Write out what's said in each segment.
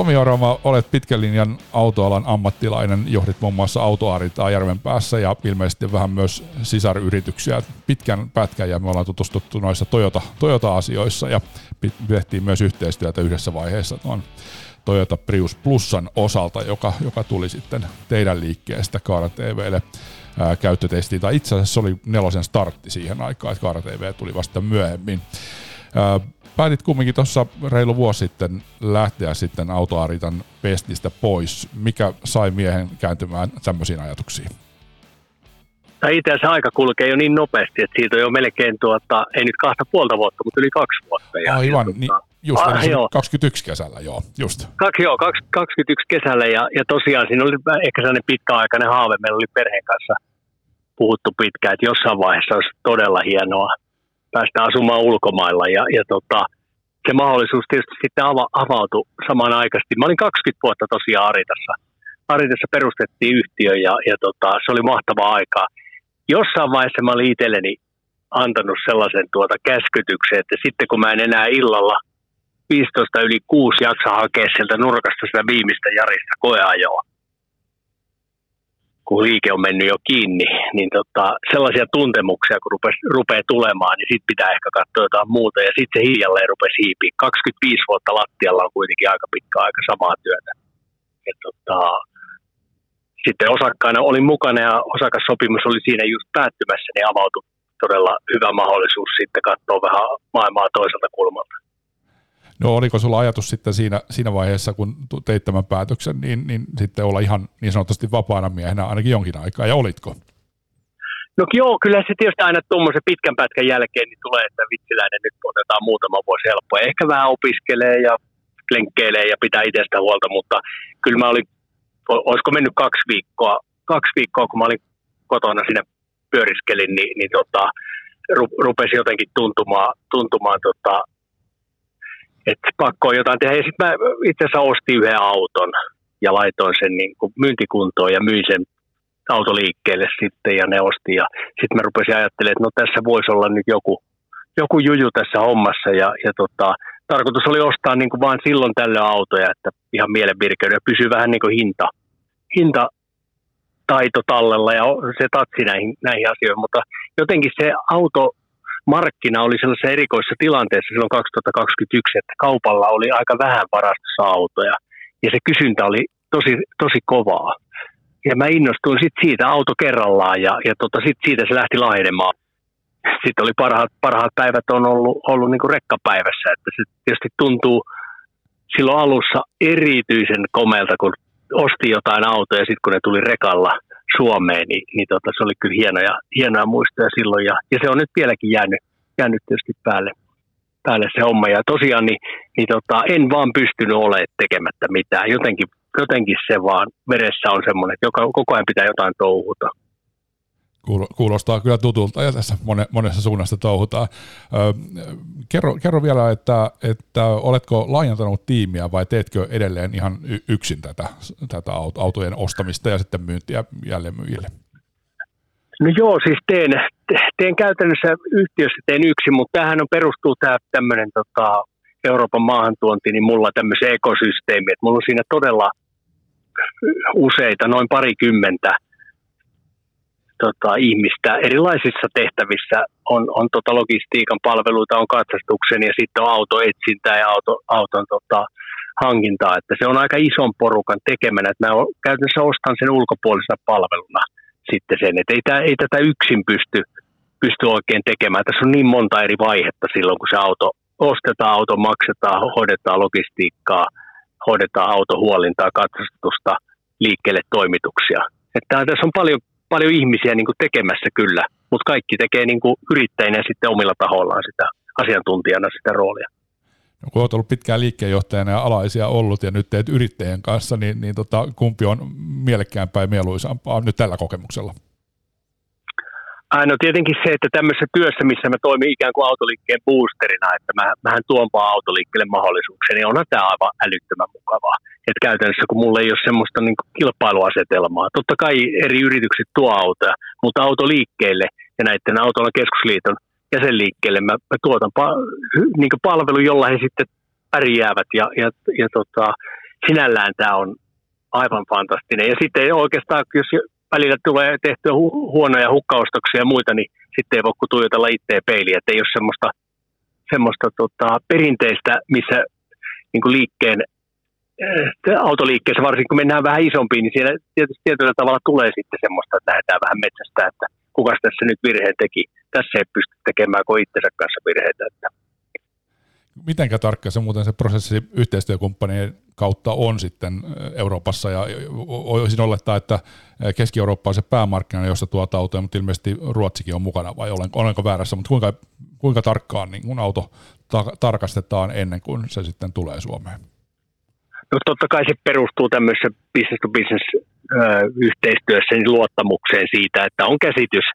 Tomi Oroma, olet pitkän linjan autoalan ammattilainen, johdit muun muassa autoaritaa Järvenpäässä ja ilmeisesti vähän myös sisaryrityksiä pitkän pätkän ja me ollaan tutustuttu noissa Toyota, Toyota-asioissa ja tehtiin myös yhteistyötä yhdessä vaiheessa tuon Toyota Prius Plusan osalta, joka, joka tuli sitten teidän liikkeestä Kaara TVlle käyttötestiin, tai itse asiassa se oli nelosen startti siihen aikaan, että Kaara TV tuli vasta myöhemmin. Ää, päätit kumminkin tuossa reilu vuosi sitten lähteä sitten autoaritan pestistä pois. Mikä sai miehen kääntymään tämmöisiin ajatuksiin? Tai itse asiassa aika kulkee jo niin nopeasti, että siitä on jo melkein, tuota, ei nyt kahta puolta vuotta, mutta yli kaksi vuotta. Ja, Aivan, ja, niin, tuota, just ah, joo. 21 kesällä, joo, just. Kak, joo, 21 kesällä ja, ja tosiaan siinä oli ehkä sellainen pitkäaikainen haave. Meillä oli perheen kanssa puhuttu pitkään, että jossain vaiheessa olisi todella hienoa päästä asumaan ulkomailla ja, ja tota, se mahdollisuus tietysti sitten ava, avautui samanaikaisesti. Mä olin 20 vuotta tosiaan Aritassa. Aritassa perustettiin yhtiö ja, ja tota, se oli mahtavaa aikaa. Jossain vaiheessa mä olin itselleni antanut sellaisen tuota käskytyksen, että sitten kun mä en enää illalla 15 yli 6 jaksa hakea sieltä nurkasta sitä viimeistä Jarista koeajoa, kun liike on mennyt jo kiinni, niin tota, sellaisia tuntemuksia, kun rupes, rupeaa tulemaan, niin sitten pitää ehkä katsoa jotain muuta. Ja sitten se hiljalleen rupesi hiipiä. 25 vuotta lattialla on kuitenkin aika pitkä aika samaa työtä. Ja tota, sitten osakkaana olin mukana ja osakassopimus oli siinä just päättymässä, niin avautui todella hyvä mahdollisuus sitten katsoa vähän maailmaa toiselta kulmalta. No oliko sulla ajatus sitten siinä, siinä vaiheessa, kun teit tämän päätöksen, niin, niin sitten olla ihan niin sanotusti vapaana miehenä ainakin jonkin aikaa, ja olitko? No joo, kyllä se tietysti aina tuommoisen pitkän pätkän jälkeen niin tulee, että vitsiläinen nyt otetaan muutama vuosi helppoa. Ehkä vähän opiskelee ja lenkkeilee ja pitää itsestä huolta, mutta kyllä mä olin, olisiko mennyt kaksi viikkoa, kaksi viikkoa kun mä olin kotona sinne pyöriskelin, niin, niin tota, rupesi jotenkin tuntumaan, tuntumaan tota, että pakko on jotain tehdä. Ja sitten mä itse asiassa ostin yhden auton ja laitoin sen niin kuin myyntikuntoon ja myin sen autoliikkeelle sitten ja ne osti. Ja sitten mä rupesin ajattelemaan, että no tässä voisi olla nyt joku, joku juju tässä hommassa. Ja, ja tota, tarkoitus oli ostaa niin kuin vaan silloin tällöin autoja, että ihan mielenvirkeyden ja pysyy vähän niin kuin hinta, hinta taito tallella ja se tatsi näihin, näihin asioihin, mutta jotenkin se auto markkina oli sellaisessa erikoisessa tilanteessa silloin 2021, että kaupalla oli aika vähän varastossa autoja ja se kysyntä oli tosi, tosi kovaa. Ja mä innostuin sitten siitä auto kerrallaan ja, ja tota, sit siitä se lähti laajenemaan. Sitten oli parhaat, parhaat päivät on ollut, ollut niin kuin rekkapäivässä, että se tietysti tuntuu silloin alussa erityisen komelta, kun osti jotain autoja ja sitten kun ne tuli rekalla – Suomeen, niin, niin tota, se oli kyllä hienoja, hienoja muistoja silloin. Ja, ja se on nyt vieläkin jäänyt, jäänyt tietysti päälle, päälle se homma. Ja tosiaan niin, niin tota, en vaan pystynyt olemaan tekemättä mitään. Jotenkin, jotenkin se vaan veressä on semmoinen, että joka, koko ajan pitää jotain touhuta. Kuulostaa kyllä tutulta ja tässä monessa suunnassa touhutaan. kerro, kerro vielä, että, että oletko laajentanut tiimiä vai teetkö edelleen ihan yksin tätä, tätä autojen ostamista ja sitten myyntiä jälleen myyjille? No joo, siis teen, teen käytännössä yhtiössä teen yksin, mutta tämähän on perustuu tämä tämmöinen tota, Euroopan maahantuonti, niin mulla tämmöisen ekosysteemi, että mulla on siinä todella useita, noin parikymmentä – tota, ihmistä erilaisissa tehtävissä. On, on tota logistiikan palveluita, on katsastuksen ja sitten on autoetsintää ja auto, auton tota, hankintaa. Että se on aika ison porukan tekemänä. Että mä käytännössä ostan sen ulkopuolisena palveluna sitten sen. Että ei, tää, ei tätä yksin pysty, pysty oikein tekemään. Tässä on niin monta eri vaihetta silloin, kun se auto ostetaan, auto maksetaan, hoidetaan logistiikkaa, hoidetaan autohuolintaa, katsastusta, liikkeelle toimituksia. Että tässä on paljon paljon ihmisiä niin kuin tekemässä kyllä, mutta kaikki tekee niin kuin yrittäjinä sitten omilla tahollaan sitä asiantuntijana sitä roolia. No, kun olet ollut pitkään liikkeenjohtajana ja alaisia ollut ja nyt teet yrittäjien kanssa, niin, niin tota, kumpi on mielekkäämpää ja mieluisampaa nyt tällä kokemuksella? No tietenkin se, että tämmöisessä työssä, missä mä toimin ikään kuin autoliikkeen boosterina, että mä, mähän tuon vaan autoliikkeelle mahdollisuuksia, niin onhan tämä aivan älyttömän mukavaa. Että käytännössä kun mulla ei ole semmoista niin kilpailuasetelmaa, totta kai eri yritykset tuo autoja, mutta autoliikkeelle ja näiden autolla keskusliiton jäsenliikkeelle mä, mä tuotan pa, niin palvelu, jolla he sitten pärjäävät ja, ja, ja tota, sinällään tämä on aivan fantastinen. Ja sitten oikeastaan, jos välillä tulee tehtyä hu- huonoja hukkaustoksia ja muita, niin sitten ei voi kuin tuijotella itseä peiliä, että ei ole semmoista, semmoista tota, perinteistä, missä niin liikkeen autoliikkeessä, varsinkin kun mennään vähän isompiin, niin siellä tietysti tietyllä tavalla tulee sitten semmoista, että lähdetään vähän metsästä, että kuka tässä nyt virheen teki. Tässä ei pysty tekemään kuin itsensä kanssa virheitä. Että. Mitenkä tarkka se muuten se prosessi yhteistyökumppanien kautta on sitten Euroopassa ja voisin olettaa, että Keski-Eurooppa on se päämarkkina, josta tuota autoja, mutta ilmeisesti Ruotsikin on mukana vai olenko, olenko väärässä, mutta kuinka, kuinka tarkkaan niin kun auto ta- tarkastetaan ennen kuin se sitten tulee Suomeen? No totta kai se perustuu tämmöisessä business to business yhteistyössä niin luottamukseen siitä, että on käsitys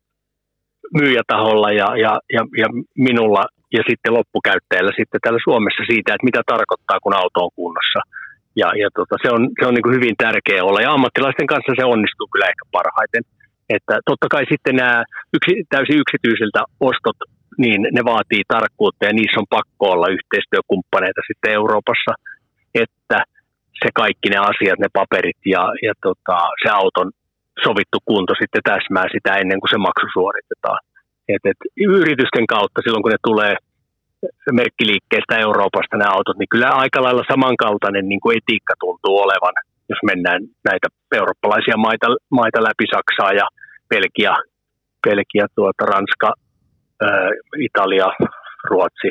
myyjätaholla ja, ja, ja, ja minulla ja sitten loppukäyttäjällä sitten täällä Suomessa siitä, että mitä tarkoittaa, kun auto on kunnossa. Ja, ja tota, se on, se on niin kuin hyvin tärkeä olla. Ja ammattilaisten kanssa se onnistuu kyllä ehkä parhaiten. Että totta kai sitten nämä yksi, täysin yksityisiltä ostot, niin ne vaatii tarkkuutta ja niissä on pakko olla yhteistyökumppaneita sitten Euroopassa, että se kaikki ne asiat, ne paperit ja, ja tota, se auton sovittu kunto sitten täsmää sitä ennen kuin se maksu suoritetaan. Et, et yritysten kautta silloin, kun ne tulee merkkiliikkeestä Euroopasta nämä autot, niin kyllä aika lailla samankaltainen niin kuin etiikka tuntuu olevan, jos mennään näitä eurooppalaisia maita, maita läpi Saksaa ja Belgia, Belgia tuota, Ranska, ää, Italia, Ruotsi.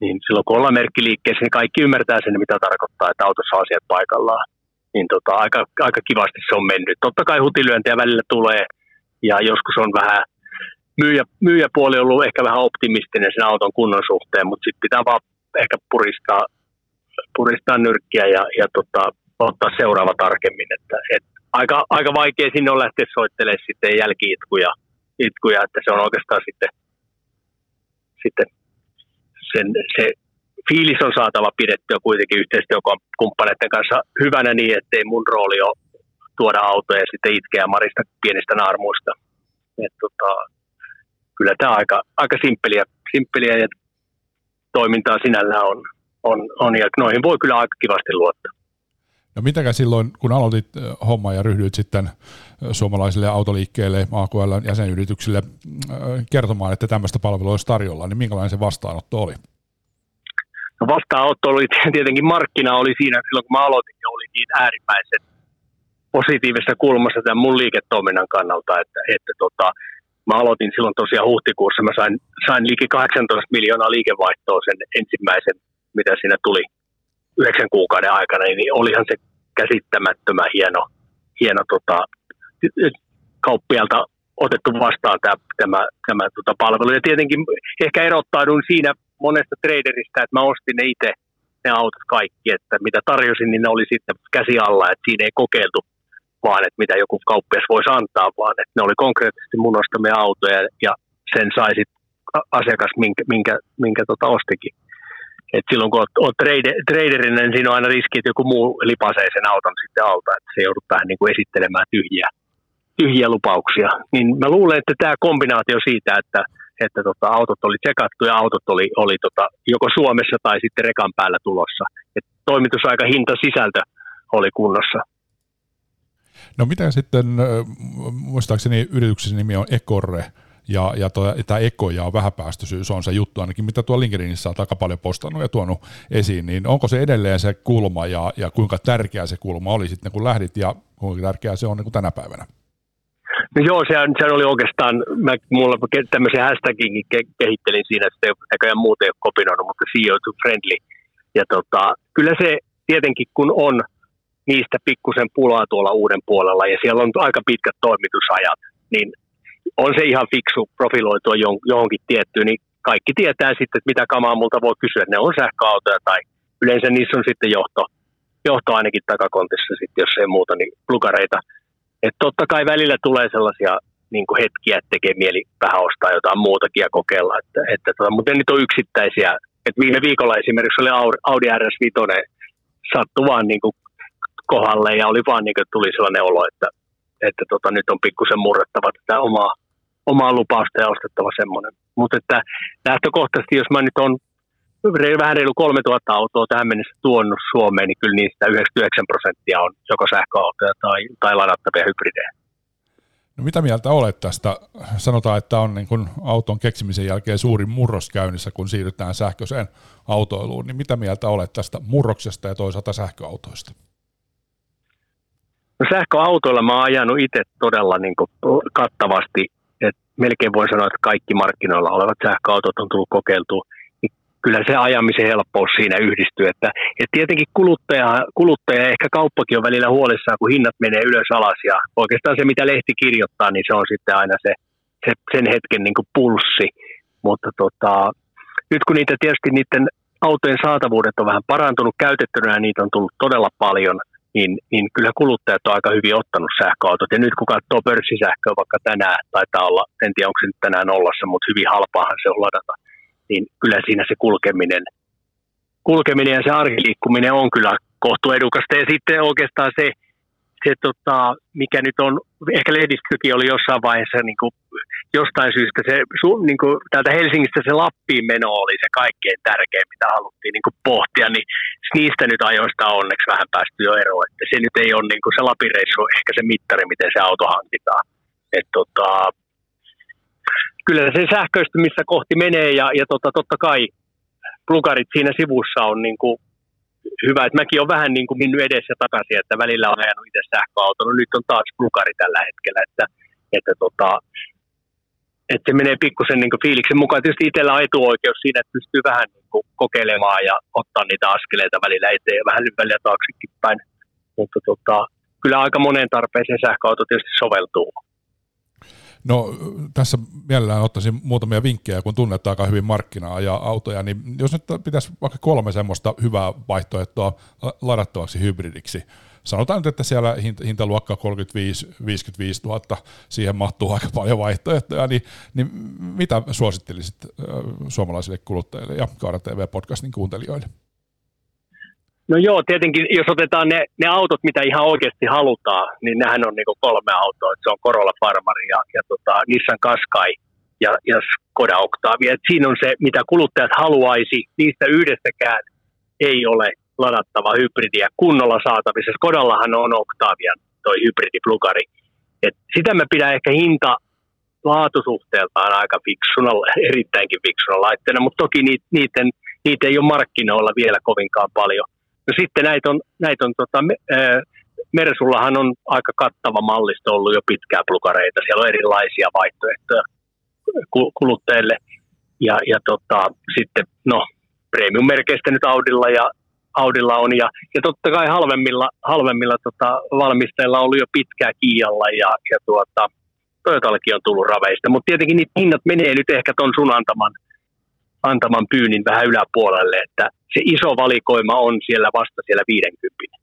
Niin silloin kun ollaan merkkiliikkeessä, niin kaikki ymmärtää sen, mitä tarkoittaa, että autossa on asiat paikallaan. Niin tota, aika, aika kivasti se on mennyt. Totta kai hutilyöntiä välillä tulee, ja joskus on vähän myyjä, myyjäpuoli on ollut ehkä vähän optimistinen sen auton kunnon suhteen, mutta sitten pitää vaan ehkä puristaa, puristaa nyrkkiä ja, ja tota, ottaa seuraava tarkemmin. Että, et aika, aika vaikea sinne on lähteä soittelemaan sitten jälkiitkuja, itkuja, että se on oikeastaan sitten, sitten sen, se fiilis on saatava pidettyä kuitenkin yhteistyökumppaneiden kanssa hyvänä niin, ettei mun rooli ole tuoda autoja ja sitten itkeä Marista pienistä naarmuista. Et tota, kyllä tämä aika, aika simppeliä, simppeliä ja toimintaa sinällään on, on, on, ja noihin voi kyllä aika kivasti luottaa. No mitäkä silloin, kun aloitit homma ja ryhdyit sitten suomalaisille autoliikkeille, AKL jäsenyrityksille kertomaan, että tämmöistä palvelua olisi tarjolla, niin minkälainen se vastaanotto oli? No vastaanotto oli tietenkin markkina oli siinä, silloin kun mä aloitin, niin oli niin äärimmäisen positiivisessa kulmassa tämän mun liiketoiminnan kannalta, että, että tota, mä aloitin silloin tosiaan huhtikuussa, mä sain, sain liki 18 miljoonaa liikevaihtoa sen ensimmäisen, mitä siinä tuli yhdeksän kuukauden aikana, niin olihan se käsittämättömän hieno, hieno tota, kauppialta otettu vastaan tämä, tämä, tämä tota palvelu. Ja tietenkin ehkä erottaudun siinä monesta traderista, että mä ostin ne itse ne autot kaikki, että mitä tarjosin, niin ne oli sitten käsi alla, että siinä ei kokeiltu vaan, että mitä joku kauppias voisi antaa, vaan että ne oli konkreettisesti mun ostamia autoja ja sen sai sitten asiakas, minkä, minkä, minkä tota ostikin. Et silloin kun olet, trader, traderina, niin siinä on aina riski, että joku muu lipasee sen auton sitten alta, että se joudut vähän niin kuin esittelemään tyhjiä, tyhjiä lupauksia. Niin mä luulen, että tämä kombinaatio siitä, että, että tota, autot oli tsekattu ja autot oli, oli tota, joko Suomessa tai sitten rekan päällä tulossa. Et toimitusaika, hinta, sisältö oli kunnossa. No mitä sitten, muistaakseni yrityksen nimi on Ekorre, ja, ja tämä eko ja vähäpäästöisyys on se juttu ainakin, mitä tuo LinkedInissä on aika paljon postannut ja tuonut esiin, niin onko se edelleen se kulma ja, ja kuinka tärkeä se kulma oli sitten kun lähdit ja kuinka tärkeää se on niin kuin tänä päivänä? No joo, se, se oli oikeastaan, mä mulla tämmöisen hashtagin kehittelin siinä, että näköjään muuten ei ole kopinoinut, mutta CEO to friendly. Ja tota, kyllä se tietenkin kun on niistä pikkusen pulaa tuolla uuden puolella ja siellä on aika pitkät toimitusajat, niin on se ihan fiksu profiloitua johonkin tiettyyn, niin kaikki tietää sitten, että mitä kamaa multa voi kysyä. Ne on sähköautoja tai yleensä niissä on sitten johto, johto ainakin takakontissa sitten, jos ei muuta, niin plukareita. Että totta kai välillä tulee sellaisia niin kuin hetkiä, että tekee mieli vähän ostaa jotain muutakin ja kokeilla. Että, että tota, mutta ne nyt on yksittäisiä. Et viime viikolla esimerkiksi oli Audi RS5, sattui vaan niin kuin kohdalle ja oli vaan niin kuin, tuli sellainen olo, että, että tota, nyt on pikkusen murrettava tätä omaa, omaa lupausta ja ostettava semmoinen. Mutta että lähtökohtaisesti, jos mä nyt on vähän reilu 3000 autoa tähän mennessä tuonut Suomeen, niin kyllä niistä 99 prosenttia on joko sähköautoja tai, tai ladattavia hybridejä. No mitä mieltä olet tästä? Sanotaan, että on niin kuin auton keksimisen jälkeen suurin murros käynnissä, kun siirrytään sähköiseen autoiluun. Niin mitä mieltä olet tästä murroksesta ja toisaalta sähköautoista? No sähköautoilla mä oon ajanut itse todella niin kuin kattavasti. Melkein voi sanoa, että kaikki markkinoilla olevat sähköautot on tullut kokeiltua kyllä se ajamisen helppous siinä yhdistyy. Että, että tietenkin kuluttaja, kuluttaja ja ehkä kauppakin on välillä huolissaan, kun hinnat menee ylös alas ja oikeastaan se, mitä lehti kirjoittaa, niin se on sitten aina se, se sen hetken niin kuin pulssi. Mutta tota, nyt kun niitä tietysti niiden autojen saatavuudet on vähän parantunut käytettynä ja niitä on tullut todella paljon, niin, niin kyllä kuluttajat on aika hyvin ottanut sähköautot. Ja nyt kun katsoo pörssisähköä vaikka tänään, taitaa olla, en tiedä onko se nyt tänään nollassa, mutta hyvin halpaahan se on ladata niin kyllä siinä se kulkeminen, kulkeminen ja se arkiliikkuminen on kyllä kohtuedukasta. Ja sitten oikeastaan se, se tota, mikä nyt on, ehkä lehdistökin oli jossain vaiheessa niin kuin, jostain syystä, se, su, niin kuin, täältä Helsingistä se Lappiin meno oli se kaikkein tärkein, mitä haluttiin niin kuin, pohtia, niin niistä nyt ajoista on onneksi vähän päästy jo eroon. Että se nyt ei ole niin kuin, se Lapin reissu ehkä se mittari, miten se auto hankitaan. Et, tota, kyllä se sähköistymistä kohti menee ja, ja tota, totta kai plugarit siinä sivussa on niin kuin hyvä, että mäkin olen vähän niin kuin mennyt edessä takaisin, että välillä on ajanut itse sähköauto, no nyt on taas plugari tällä hetkellä, että, että, tota, että se menee pikkusen niin fiiliksen mukaan. Tietysti itsellä on etuoikeus siinä, että pystyy vähän niin kokeilemaan ja ottaa niitä askeleita välillä eteen ja vähän välillä taaksekin päin. Mutta tota, kyllä aika moneen tarpeeseen sähköauto tietysti soveltuu. No tässä mielellään ottaisin muutamia vinkkejä, kun tunnet aika hyvin markkinaa ja autoja, niin jos nyt pitäisi vaikka kolme semmoista hyvää vaihtoehtoa ladattavaksi hybridiksi, sanotaan nyt, että siellä hintaluokka 35-55 000, siihen mahtuu aika paljon vaihtoehtoja, niin, niin mitä suosittelisit suomalaisille kuluttajille ja Kaara TV-podcastin kuuntelijoille? No joo, tietenkin jos otetaan ne, ne autot, mitä ihan oikeasti halutaan, niin nehän on niinku kolme autoa. Se on Corolla Farmari ja, ja tota, Nissan Qashqai ja, ja Skoda Octavia. Et siinä on se, mitä kuluttajat haluaisi. Niistä yhdestäkään ei ole ladattava hybridiä kunnolla saatavissa. Skodallahan on Octavian toi hybridiplugari. Et sitä mä pidän ehkä hinta laatusuhteeltaan aika fiksuna, erittäinkin fiksuna laitteena, mutta toki niitä, niiden, niitä ei ole markkinoilla vielä kovinkaan paljon. No sitten näitä on, näitä on tota, Mersullahan on aika kattava mallisto ollut jo pitkää plukareita. Siellä on erilaisia vaihtoehtoja kuluttajille. Ja, ja tota, sitten, no, premium-merkeistä nyt Audilla ja Audilla on. Ja, ja totta kai halvemmilla, halvemmilla tota, valmistajilla on ollut jo pitkää Kialla ja, ja tuota, Toyotallekin on tullut raveista. Mutta tietenkin niitä hinnat menee nyt ehkä ton sun antaman – antaman pyynnin vähän yläpuolelle, että se iso valikoima on siellä vasta siellä 50.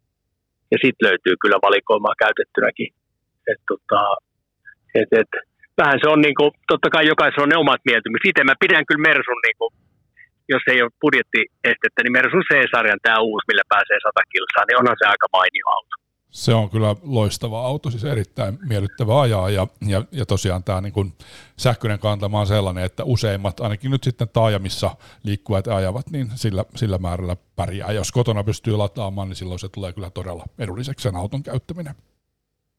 Ja sitten löytyy kyllä valikoimaa käytettynäkin. Et, tota, et, et, vähän se on niin kuin, totta kai jokaisella on ne omat mieltymykset. Itse mä pidän kyllä Mersun, niin kuin, jos ei ole budjettiestettä, niin Mersun C-sarjan tämä uusi, millä pääsee 100 kilsaa, niin onhan se aika mainio auto. Se on kyllä loistava auto, siis erittäin miellyttävä ajaa ja, ja, ja tosiaan tämä niin kuin sähköinen kantama on sellainen, että useimmat, ainakin nyt sitten taajamissa liikkuvat ja ajavat, niin sillä, sillä määrällä pärjää. Jos kotona pystyy lataamaan, niin silloin se tulee kyllä todella edulliseksi sen auton käyttäminen.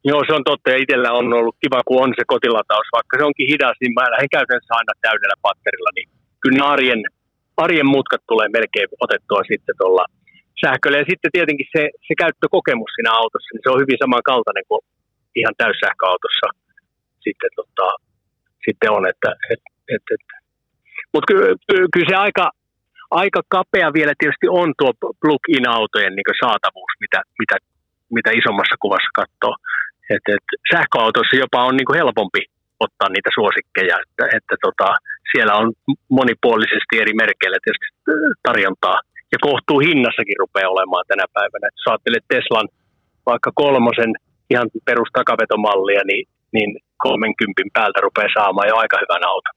Joo, se on totta ja itsellä on ollut kiva, kun on se kotilataus. Vaikka se onkin hidas, niin mä lähden käytännössä aina täydellä patterilla, niin kyllä arjen, arjen mutkat tulee melkein otettua sitten tuolla sähköllä. Ja sitten tietenkin se, se käyttökokemus siinä autossa, niin se on hyvin samankaltainen kuin ihan täyssähköautossa sitten, tota, sitten on. Että, et, et, et. Mutta kyllä, kyllä se aika, aika kapea vielä tietysti on tuo plug-in-autojen niin saatavuus, mitä, mitä, mitä isommassa kuvassa katsoo. Et, et sähköautossa jopa on niin helpompi ottaa niitä suosikkeja, että, että tota, siellä on monipuolisesti eri merkeillä tietysti tarjontaa ja kohtuu hinnassakin rupeaa olemaan tänä päivänä. Jos ajattelet Teslan vaikka kolmosen ihan perustakavetomallia, niin, niin 30 päältä rupeaa saamaan jo aika hyvän auton.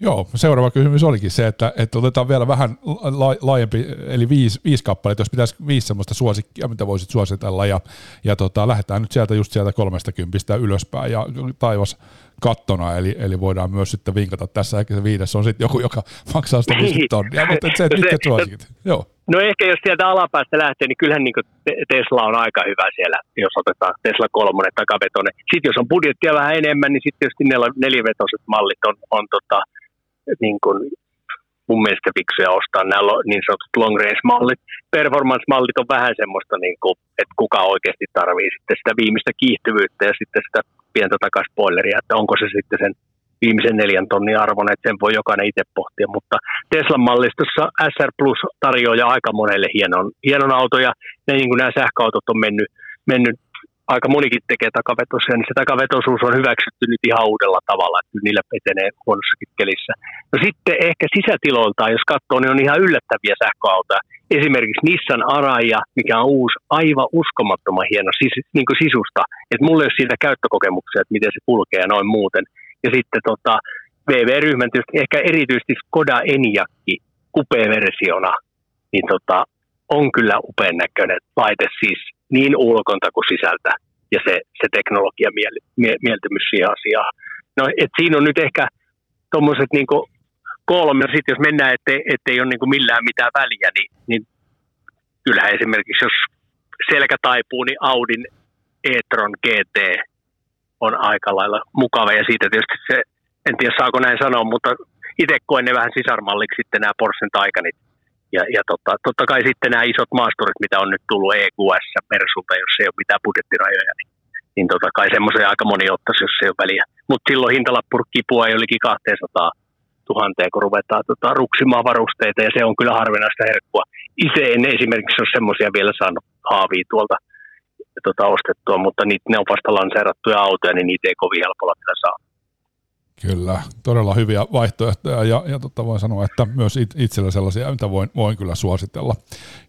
Joo, seuraava kysymys olikin se, että, että otetaan vielä vähän la, laajempi, eli viisi, viisi kappaletta, jos pitäisi viisi sellaista suosikkia, mitä voisit suositella, ja, ja tota, lähdetään nyt sieltä just sieltä kolmesta kympistä ylöspäin, ja taivas kattona, eli, eli voidaan myös sitten vinkata tässä, ehkä se viides on sitten joku, joka maksaa sitä 50 tonnia, mutta se, että mitkä suosikit? Joo. No ehkä jos sieltä alapäästä lähtee, niin kyllähän niin Tesla on aika hyvä siellä, jos otetaan Tesla kolmonen takavetonen. Sitten jos on budjettia vähän enemmän, niin sitten tietysti nel- nelivetoiset mallit on, on tota, niin kuin mun mielestä fiksuja ostaa nämä niin sanotut long range-mallit. Performance-mallit on vähän semmoista, niin kuin, että kuka oikeasti tarvii sitten sitä viimeistä kiihtyvyyttä ja sitten sitä pientä takaspoileria, että onko se sitten sen viimeisen neljän tonnin arvon, että sen voi jokainen itse pohtia, mutta Teslan mallistossa SR Plus tarjoaa aika monelle hienon, hienon auto, ja ne, niin kuin nämä sähköautot on mennyt, mennyt aika monikin tekee takavetosia, niin se takavetoisuus on hyväksytty nyt ihan uudella tavalla, että niillä etenee huonossakin kelissä. No sitten ehkä sisätiloiltaan, jos katsoo, niin on ihan yllättäviä sähköautoja. Esimerkiksi Nissan Araja, mikä on uusi, aivan uskomattoman hieno sis, niin kuin sisusta. Että mulla ei ole siitä käyttökokemuksia, että miten se kulkee ja noin muuten. Ja sitten tota, VV-ryhmän tietysti ehkä erityisesti Skoda Enyaqi kupe-versiona, niin tota, on kyllä upean näköinen laite siis niin ulkonta kuin sisältä ja se, se teknologia miel, mie, mieltymys siihen asiaan. No, et siinä on nyt ehkä tuommoiset niin kolme, sitten jos mennään, ettei, ettei ole niin millään mitään väliä, niin, niin kyllähän esimerkiksi jos selkä taipuu, niin Audin e-tron GT on aika lailla mukava. Ja siitä tietysti se, en tiedä saako näin sanoa, mutta itse koen ne vähän sisarmalliksi sitten nämä Porschen Taycanit ja, ja tota, totta kai sitten nämä isot maasturit, mitä on nyt tullut EQS Mersulta, jos ei ole mitään budjettirajoja, niin, niin tota kai semmoisen aika moni ottaisi, jos ei ole väliä. Mutta silloin kipua ei olikin 200 tuhanteen, kun ruvetaan tota, ruksimaan varusteita, ja se on kyllä harvinaista herkkua. Itse en esimerkiksi ole semmoisia vielä saanut haavia tuolta tota, ostettua, mutta niitä, ne on vasta lanseerattuja autoja, niin niitä ei kovin helpolla vielä saa. Kyllä, todella hyviä vaihtoehtoja ja, ja totta voin sanoa, että myös it, itsellä sellaisia, mitä voin, voin kyllä suositella,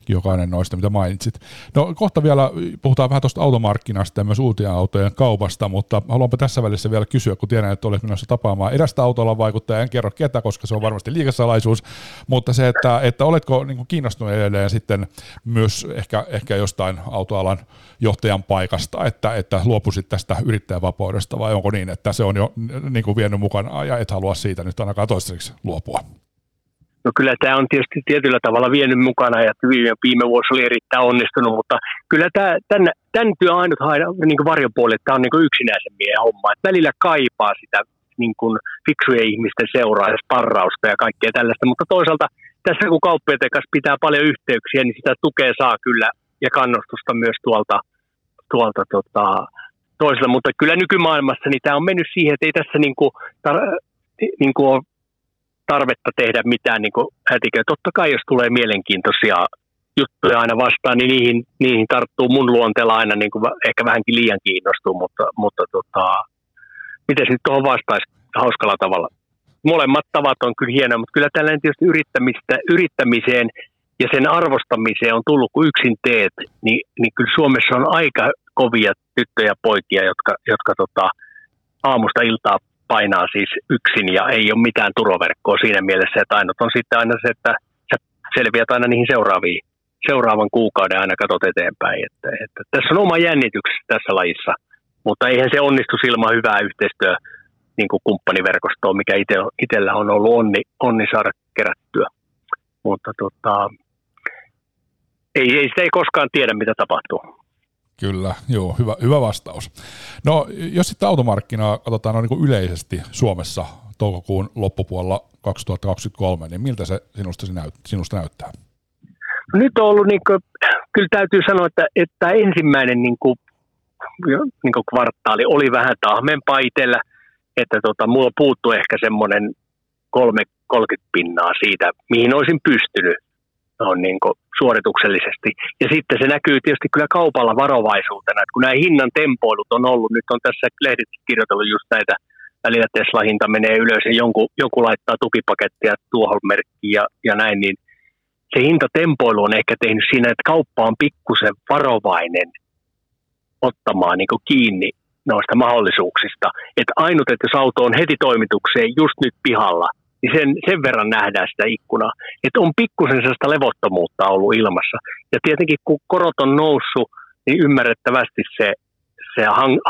jokainen noista, mitä mainitsit. No kohta vielä puhutaan vähän tuosta automarkkinasta ja myös uutien autojen kaupasta, mutta haluanpa tässä välissä vielä kysyä, kun tiedän, että olet menossa tapaamaan erästä autolla vaikuttaja, en kerro ketä, koska se on varmasti liikesalaisuus, mutta se, että, että oletko niin kiinnostunut edelleen sitten myös ehkä, ehkä jostain autoalan johtajan paikasta, että, että luopuisit tästä yrittäjävapaudesta vai onko niin, että se on jo niin kuin vienyt mukana ja et halua siitä nyt ainakaan toistaiseksi luopua? No kyllä tämä on tietysti tietyllä tavalla vienyt mukana ja viime, viime vuosi oli erittäin onnistunut, mutta kyllä tämä, tämän, tämän työn ainut niin varjopuoli, että tämä on niin yksinäisen miehen homma. Että välillä kaipaa sitä niin kuin fiksujen ihmisten seuraa ja sparrausta ja kaikkea tällaista, mutta toisaalta tässä kun kauppiaiden kanssa pitää paljon yhteyksiä, niin sitä tukea saa kyllä ja kannustusta myös tuolta, tuolta tota, toisella, mutta kyllä nykymaailmassa niin tämä on mennyt siihen, että ei tässä niin kuin, tar- niin kuin tarvetta tehdä mitään niin hätiköä. Totta kai, jos tulee mielenkiintoisia juttuja aina vastaan, niin niihin, niihin tarttuu mun luonteella aina niin kuin ehkä vähänkin liian kiinnostuu, mutta, mutta tota, miten se nyt tuohon vastaisi hauskalla tavalla? Molemmat tavat on kyllä hienoja, mutta kyllä tällainen tietysti yrittämistä, yrittämiseen ja sen arvostamiseen on tullut, kun yksin teet, niin, niin kyllä Suomessa on aika kovia tyttöjä poikia, jotka, jotka tota, aamusta iltaa painaa siis yksin ja ei ole mitään turvaverkkoa siinä mielessä, että ainut on sitten aina se, että sä selviät aina niihin seuraaviin, seuraavan kuukauden aina katsot eteenpäin. Että, että tässä on oma jännityksessä tässä lajissa, mutta eihän se onnistu ilman hyvää yhteistyö niin kuin kumppaniverkostoa, mikä ite, itsellä on ollut onni, onni saada kerättyä. Mutta tota, ei, ei, sitä ei koskaan tiedä, mitä tapahtuu. Kyllä, joo, hyvä, hyvä vastaus. No, jos sitten automarkkinaa katsotaan niin kuin yleisesti Suomessa toukokuun loppupuolella 2023, niin miltä se sinusta, se näyt, sinusta näyttää? No nyt on ollut, niin kuin, kyllä täytyy sanoa, että, että ensimmäinen niin kuin, niin kuin kvartaali oli vähän tahmempaa itsellä, että tota, mulla puuttuu ehkä semmoinen 30 pinnaa siitä, mihin olisin pystynyt on niin kuin suorituksellisesti. Ja sitten se näkyy tietysti kyllä kaupalla varovaisuutena, että kun nämä hinnan tempoilut on ollut, nyt on tässä lehdit kirjoitellut just näitä, välillä Tesla-hinta menee ylös ja jonkun, joku laittaa tukipakettia tuohon merkkiin ja, ja näin, niin se hintatempoilu on ehkä tehnyt siinä, että kauppa on pikkusen varovainen ottamaan niin kiinni noista mahdollisuuksista. Että ainut, että jos auto on heti toimitukseen just nyt pihalla – niin sen, sen verran nähdään sitä ikkunaa. Että on pikkusen sellaista levottomuutta ollut ilmassa. Ja tietenkin kun korot on noussut, niin ymmärrettävästi se, se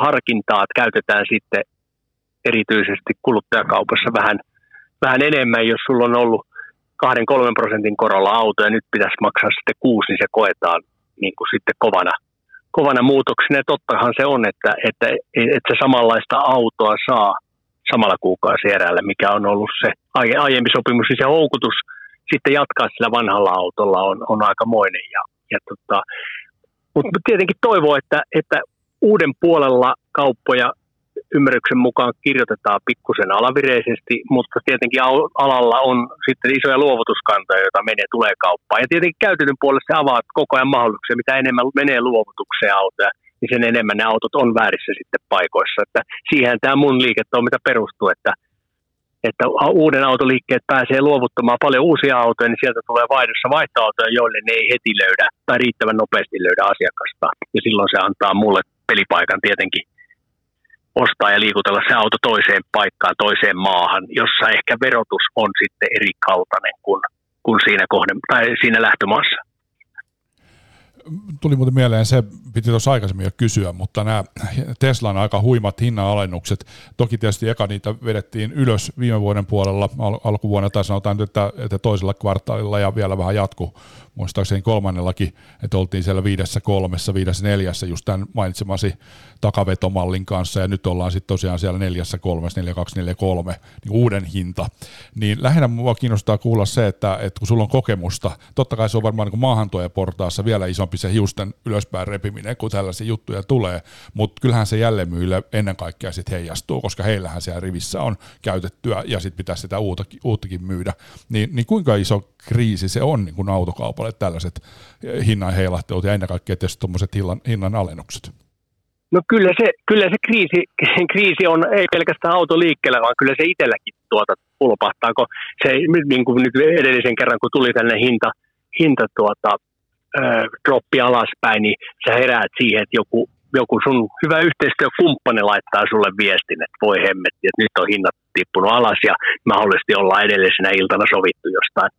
harkintaa, että käytetään sitten erityisesti kuluttajakaupassa vähän, vähän enemmän, jos sulla on ollut 2-3 prosentin korolla auto ja nyt pitäisi maksaa sitten kuusi, niin se koetaan niin kuin sitten kovana, kovana muutoksena. Ja tottahan se on, että, että, että se samanlaista autoa saa samalla kuukausierällä, mikä on ollut se aiempi sopimus, niin se houkutus sitten jatkaa sillä vanhalla autolla on, on aikamoinen. Ja, ja tota, mutta tietenkin toivoo, että, että uuden puolella kauppoja ymmärryksen mukaan kirjoitetaan pikkusen alavireisesti, mutta tietenkin alalla on sitten isoja luovutuskantoja, joita menee, tulee kauppaan. Ja tietenkin käytetyn puolella se avaa koko ajan mahdollisuuksia, mitä enemmän menee luovutukseen autoja, niin sen enemmän ne autot on väärissä sitten paikoissa. Että siihen tämä mun liiketoiminta perustuu, että, että uuden autoliikkeet pääsee luovuttamaan paljon uusia autoja, niin sieltä tulee vaihdossa vaihtoautoja, joille ne ei heti löydä tai riittävän nopeasti löydä asiakasta. Ja silloin se antaa mulle pelipaikan tietenkin ostaa ja liikutella se auto toiseen paikkaan, toiseen maahan, jossa ehkä verotus on sitten eri kaltainen kuin, kuin siinä, kohden, tai siinä lähtömaassa tuli muuten mieleen, se piti tuossa aikaisemmin jo kysyä, mutta nämä Teslan aika huimat hinnanalennukset, toki tietysti eka niitä vedettiin ylös viime vuoden puolella, al- alkuvuonna tai sanotaan, että, että toisella kvartaalilla ja vielä vähän jatku, muistaakseni kolmannellakin, että oltiin siellä viidessä kolmessa, viidessä neljässä just tämän mainitsemasi takavetomallin kanssa ja nyt ollaan sitten tosiaan siellä neljässä kolmessa, neljä kaksi, neljä kolme, niin uuden hinta. Niin lähinnä mua kiinnostaa kuulla se, että, että kun sulla on kokemusta, totta kai se on varmaan niin maahantuojaportaassa vielä isompi se hiusten ylöspäin repiminen, kun tällaisia juttuja tulee, mutta kyllähän se jälleenmyyjille ennen kaikkea sitten heijastuu, koska heillähän siellä rivissä on käytettyä ja sitten pitäisi sitä uuttakin, uuttakin myydä. Niin, niin kuinka iso kriisi se on niin kuin autokaupalle tällaiset hinnan heilahtelut ja ennen kaikkea tietysti tuommoiset hinnan, hinnan alennukset? No kyllä se, kyllä se kriisi, kriisi on ei pelkästään autoliikkeellä, vaan kyllä se itselläkin tuota pulpahtaa, kun se niin kuin nyt edellisen kerran, kun tuli tänne hinta, hinta tuota, äh, droppi alaspäin, niin sä heräät siihen, että joku, joku sun hyvä yhteistyökumppani laittaa sulle viestin, että voi hemmetti, että nyt on hinnat tippunut alas ja mahdollisesti ollaan edellisenä iltana sovittu jostain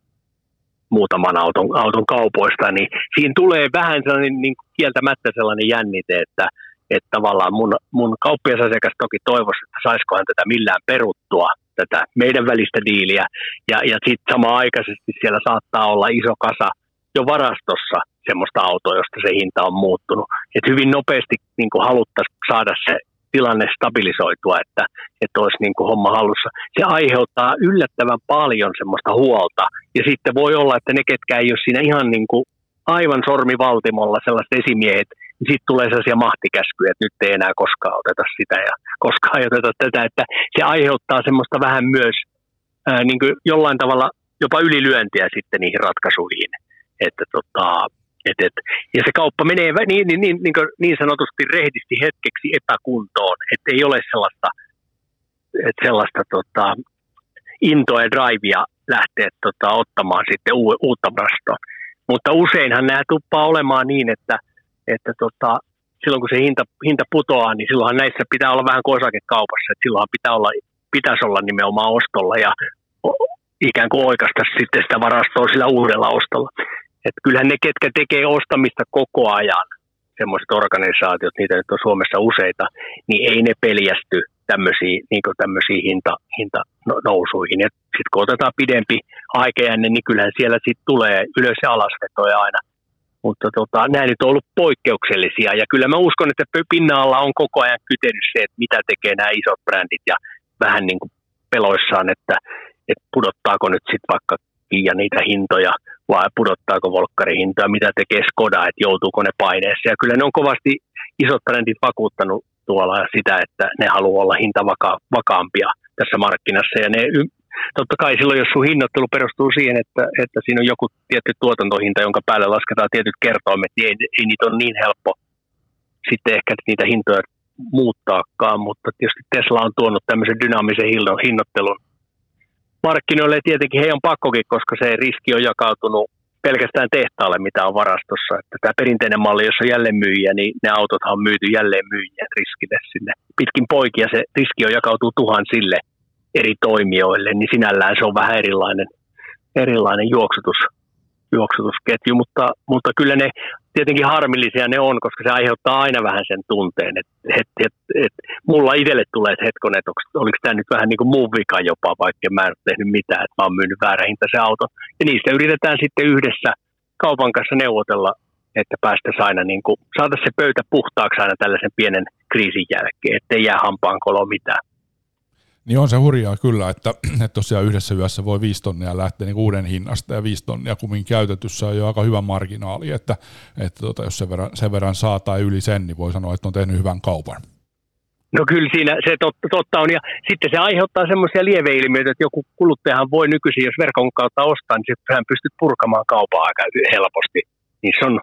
muutaman auton, auton kaupoista, niin siinä tulee vähän sellainen niin kieltämättä sellainen jännite, että, että tavallaan mun, mun kauppiasasiakas toki toivoisi, että saisikohan tätä millään peruttua, tätä meidän välistä diiliä, ja, ja sitten samaan aikaisesti siellä saattaa olla iso kasa jo varastossa semmoista autoa, josta se hinta on muuttunut. Et hyvin nopeasti niin haluttaisiin saada se tilanne stabilisoitua, että, että olisi niin kuin homma hallussa. Se aiheuttaa yllättävän paljon semmoista huolta. Ja sitten voi olla, että ne, ketkä ei ole siinä ihan niin kuin aivan sormivaltimolla sellaiset esimiehet, niin sitten tulee sellaisia mahtikäskyjä, että nyt ei enää koskaan oteta sitä ja koskaan ei oteta tätä. Että se aiheuttaa semmoista vähän myös ää, niin kuin jollain tavalla jopa ylilyöntiä sitten niihin ratkaisuihin. Että tota, et, et, ja se kauppa menee niin, niin, niin, niin, niin sanotusti rehdisti hetkeksi epäkuntoon, että ei ole sellaista, et sellaista tota, intoa ja drivea lähteä tota, ottamaan sitten u- uutta varastoa. Mutta useinhan nämä tuppaa olemaan niin, että, että tota, silloin kun se hinta, hinta putoaa, niin silloinhan näissä pitää olla vähän kuin osakekaupassa, että silloinhan pitää olla, pitäisi olla nimenomaan ostolla ja ikään kuin oikasta sitten sitä varastoa sillä uudella ostolla. Että kyllähän ne, ketkä tekee ostamista koko ajan, semmoiset organisaatiot, niitä nyt on Suomessa useita, niin ei ne peljästy tämmöisiin, niin tämmöisiin hinta, hintanousuihin. Ja sitten kun otetaan pidempi aikajänne, niin kyllähän siellä sitten tulee ylös- ja alasvetoja aina. Mutta tota, nämä nyt on ollut poikkeuksellisia ja kyllä mä uskon, että pinnalla on koko ajan kytenyt se, että mitä tekee nämä isot brändit ja vähän niin kuin peloissaan, että, että pudottaako nyt sitten vaikka ja niitä hintoja vai pudottaako volkkarihintoja, mitä tekee Skoda, että joutuuko ne paineessa. Ja kyllä ne on kovasti isot brändit vakuuttanut tuolla sitä, että ne haluaa olla vakaampia tässä markkinassa. Ja ne, totta kai silloin, jos sun hinnoittelu perustuu siihen, että, että siinä on joku tietty tuotantohinta, jonka päälle lasketaan tietyt kertoimet, niin ei, ei niitä ole niin helppo sitten ehkä niitä hintoja muuttaakaan, mutta tietysti Tesla on tuonut tämmöisen dynaamisen hinnoittelun markkinoille tietenkin he on pakkokin, koska se riski on jakautunut pelkästään tehtaalle, mitä on varastossa. Että tämä perinteinen malli, jossa on jälleen myyjä, niin ne autothan on myyty jälleen myyjien riskille sinne. Pitkin poikia se riski on jakautuu tuhansille eri toimijoille, niin sinällään se on vähän erilainen, erilainen juoksutus, juoksutusketju, mutta, mutta kyllä ne tietenkin harmillisia ne on, koska se aiheuttaa aina vähän sen tunteen, että, että, että, et, mulla itselle tulee se hetkonen, että oliko tämä nyt vähän niin kuin mun vika jopa, vaikka mä en ole tehnyt mitään, että mä oon myynyt väärä hinta se auto. Ja niistä yritetään sitten yhdessä kaupan kanssa neuvotella, että päästäisiin aina niin kuin, saataisiin se pöytä puhtaaksi aina tällaisen pienen kriisin jälkeen, ettei jää hampaan kolo mitään. Niin on se hurjaa kyllä, että, että tosiaan yhdessä yössä voi viisi tonnia lähteä niin uuden hinnasta ja viisi tonnia kummin käytetyssä on jo aika hyvä marginaali, että, että tota, jos sen verran, sen verran saa tai yli sen, niin voi sanoa, että on tehnyt hyvän kaupan. No kyllä siinä se totta, totta on ja sitten se aiheuttaa semmoisia lieveilmiöitä, että joku kuluttajahan voi nykyisin, jos verkon kautta ostaa, niin sehän pystyt purkamaan kaupaa aika helposti. Niin se on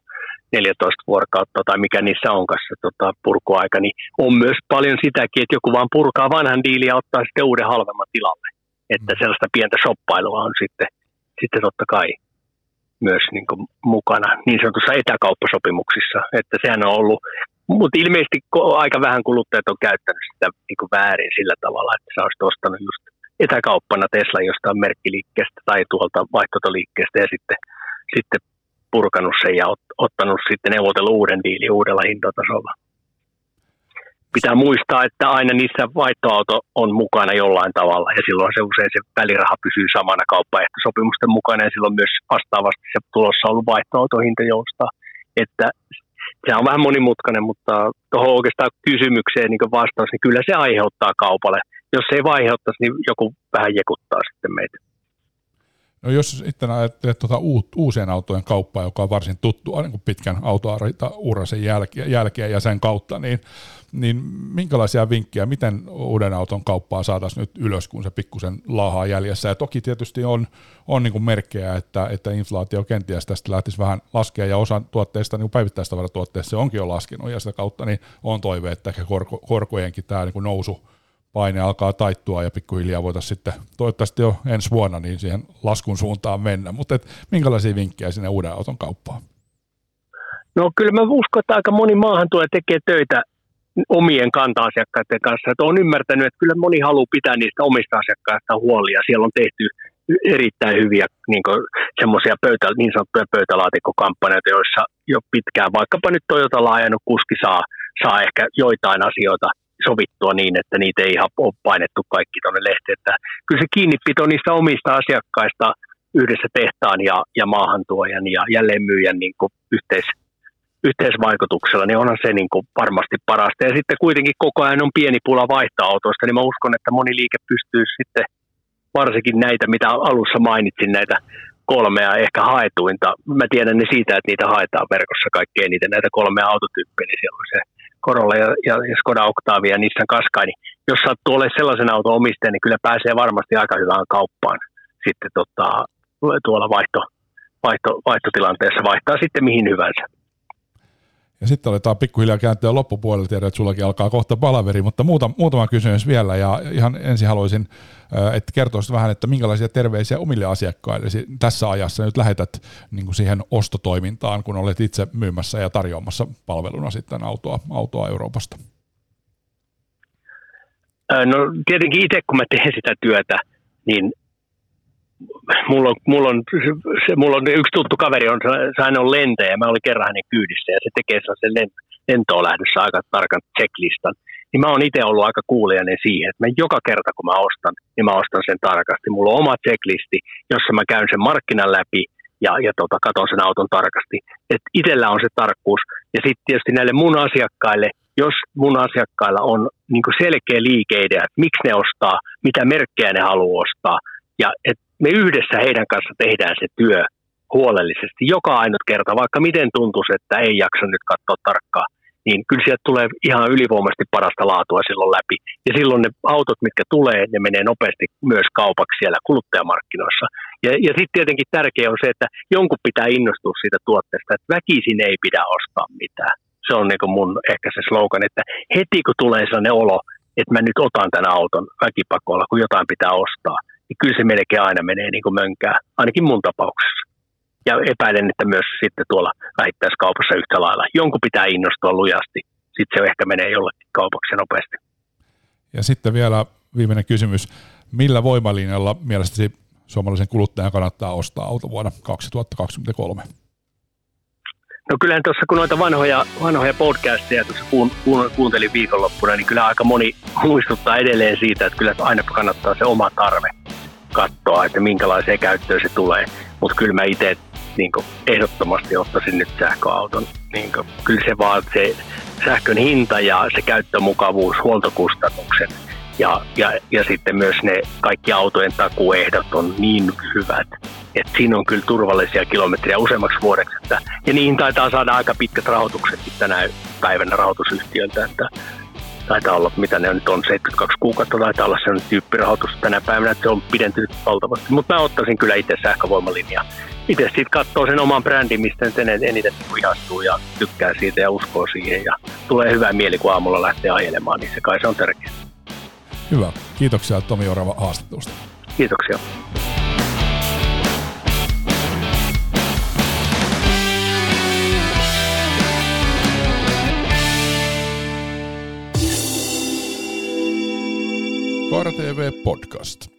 14 vuorokautta tai mikä niissä on kanssa tota, purkuaika, niin on myös paljon sitäkin, että joku vaan purkaa vanhan diilin ja ottaa sitten uuden halvemman tilalle. Että mm. sellaista pientä shoppailua on sitten, sitten totta kai myös niin kuin mukana niin sanotussa etäkauppasopimuksissa. Että sehän on ollut, mutta ilmeisesti aika vähän kuluttajat on käyttänyt sitä niin kuin väärin sillä tavalla, että sä olisit ostanut just etäkauppana Tesla jostain merkkiliikkeestä tai tuolta vaihtotoliikkeestä ja sitten, sitten purkanut sen ja ottanut sitten neuvotellut uuden diilin uudella hintatasolla. Pitää muistaa, että aina niissä vaihtoauto on mukana jollain tavalla ja silloin se usein se väliraha pysyy samana kauppaehtosopimusten mukana ja silloin myös vastaavasti se tulossa ollut vaihtoautohinta joustaa. Että se on vähän monimutkainen, mutta tuohon oikeastaan kysymykseen niin vastaus, niin kyllä se aiheuttaa kaupalle. Jos se ei vaiheuttaisi, niin joku vähän jekuttaa sitten meitä. No jos sitten ajattelet tuota uusien autojen kauppaa, joka on varsin tuttua niin kuin pitkän autourasen jälkeen, jälkeen ja sen kautta, niin, niin minkälaisia vinkkejä, miten uuden auton kauppaa saataisiin nyt ylös, kun se pikkusen laahaa jäljessä? Ja toki tietysti on, on niin kuin merkkejä, että, että inflaatio kenties tästä lähtisi vähän laskea, ja osa tuotteista, niin päivittäistavaratuotteista se onkin jo laskenut, ja sitä kautta niin on toive, että ehkä korko, korkojenkin tämä niin kuin nousu paine alkaa taittua ja pikkuhiljaa voitaisiin sitten toivottavasti jo ensi vuonna niin siihen laskun suuntaan mennä. Mutta et, minkälaisia vinkkejä sinne uuden auton kauppaan? No kyllä mä uskon, että aika moni maahan tulee tekee töitä omien kanta-asiakkaiden kanssa. Että olen ymmärtänyt, että kyllä moni haluaa pitää niistä omista asiakkaista huolia. Siellä on tehty erittäin hyviä niin semmoisia pöytä, niin sanottuja pöytälaatikkokampanjoita, joissa jo pitkään, vaikkapa nyt Toyota laajennut kuski saa, saa ehkä joitain asioita sovittua niin, että niitä ei ihan ole painettu kaikki tuonne lehteen. Että kyllä se kiinnipito niistä omista asiakkaista yhdessä tehtaan ja, ja maahantuojan ja jälleenmyyjän niin kuin yhteis, yhteisvaikutuksella, niin onhan se niin kuin varmasti parasta. Ja sitten kuitenkin koko ajan on pieni pula vaihtoautoista, niin mä uskon, että moni liike pystyy sitten varsinkin näitä, mitä alussa mainitsin, näitä kolmea ehkä haetuinta. Mä tiedän ne siitä, että niitä haetaan verkossa kaikkein eniten, näitä kolmea autotyyppiä, niin siellä on se Corolla ja, ja, Skoda Octavia ja Nissan Qashqai, niin jos sattuu olemaan sellaisen auton omistaja, niin kyllä pääsee varmasti aika hyvään kauppaan sitten tota, tuolla vaihto, vaihto, vaihtotilanteessa, vaihtaa sitten mihin hyvänsä. Ja sitten aletaan pikkuhiljaa kääntyä loppupuolelle, tiedän, että sullakin alkaa kohta palaveri, mutta muutama, muutama kysymys vielä, ja ihan ensin haluaisin, äh, että kertoisit vähän, että minkälaisia terveisiä omille asiakkaille tässä ajassa nyt lähetät niin kuin siihen ostotoimintaan, kun olet itse myymässä ja tarjoamassa palveluna sitten autoa, autoa Euroopasta? No tietenkin itse, kun mä teen sitä työtä, niin mulla on, mulla, on, se, mulla on yksi tuttu kaveri, on, hän on lentäjä, mä olin kerran hänen kyydissä ja se tekee sen lentoon lähdössä aika tarkan checklistan. Niin mä oon itse ollut aika kuulijainen siihen, että mä joka kerta kun mä ostan, niin mä ostan sen tarkasti. Mulla on oma checklisti, jossa mä käyn sen markkinan läpi ja, ja tota, katon sen auton tarkasti. Et itsellä on se tarkkuus. Ja sitten tietysti näille mun asiakkaille, jos mun asiakkailla on niin selkeä liikeidea, että miksi ne ostaa, mitä merkkejä ne haluaa ostaa, ja et me yhdessä heidän kanssa tehdään se työ huolellisesti joka ainut kerta, vaikka miten tuntuisi, että ei jaksa nyt katsoa tarkkaan, niin kyllä sieltä tulee ihan ylivoimaisesti parasta laatua silloin läpi. Ja silloin ne autot, mitkä tulee, ne menee nopeasti myös kaupaksi siellä kuluttajamarkkinoissa. Ja, ja sitten tietenkin tärkeää on se, että jonkun pitää innostua siitä tuotteesta, että väkisin ei pidä ostaa mitään. Se on niin mun ehkä se slogan, että heti kun tulee sellainen olo, että mä nyt otan tämän auton väkipakolla, kun jotain pitää ostaa, niin kyllä se melkein aina menee niin kuin mönkää, ainakin mun tapauksessa. Ja epäilen, että myös sitten tuolla vähittäiskaupassa yhtä lailla. Jonkun pitää innostua lujasti, sitten se ehkä menee jollekin kaupaksi nopeasti. Ja sitten vielä viimeinen kysymys. Millä voimalinjalla mielestäsi suomalaisen kuluttajan kannattaa ostaa auto vuonna 2023? No kyllähän tuossa kun noita vanhoja, vanhoja podcasteja tuossa kuun, kuun, kuuntelin viikonloppuna, niin kyllä aika moni muistuttaa edelleen siitä, että kyllä aina kannattaa se oma tarve katsoa, että minkälaiseen käyttöön se tulee. Mutta kyllä mä itse niin ehdottomasti ottaisin nyt sähköauton. Niin kuin, kyllä se vaan se sähkön hinta ja se käyttömukavuus, huoltokustannukset ja, ja, ja sitten myös ne kaikki autojen takuehdot on niin hyvät, että siinä on kyllä turvallisia kilometriä useammaksi vuodeksi. Että, ja niihin taitaa saada aika pitkät rahoitukset tänä päivänä rahoitusyhtiöltä, että taitaa olla, mitä ne nyt on, 72 kuukautta taitaa olla sellainen tyyppirahoitus tänä päivänä, että se on pidentynyt valtavasti. Mutta mä ottaisin kyllä itse sähkövoimalinjaa. Itse sitten katsoo sen oman brändin, mistä sen eniten ihastuu ja tykkää siitä ja uskoo siihen ja tulee hyvä mieli, kun aamulla lähtee ajelemaan, niin se kai se on tärkeää. Hyvä. Kiitoksia Tomi Orava haastattelusta. Kiitoksia. KRTV Podcast.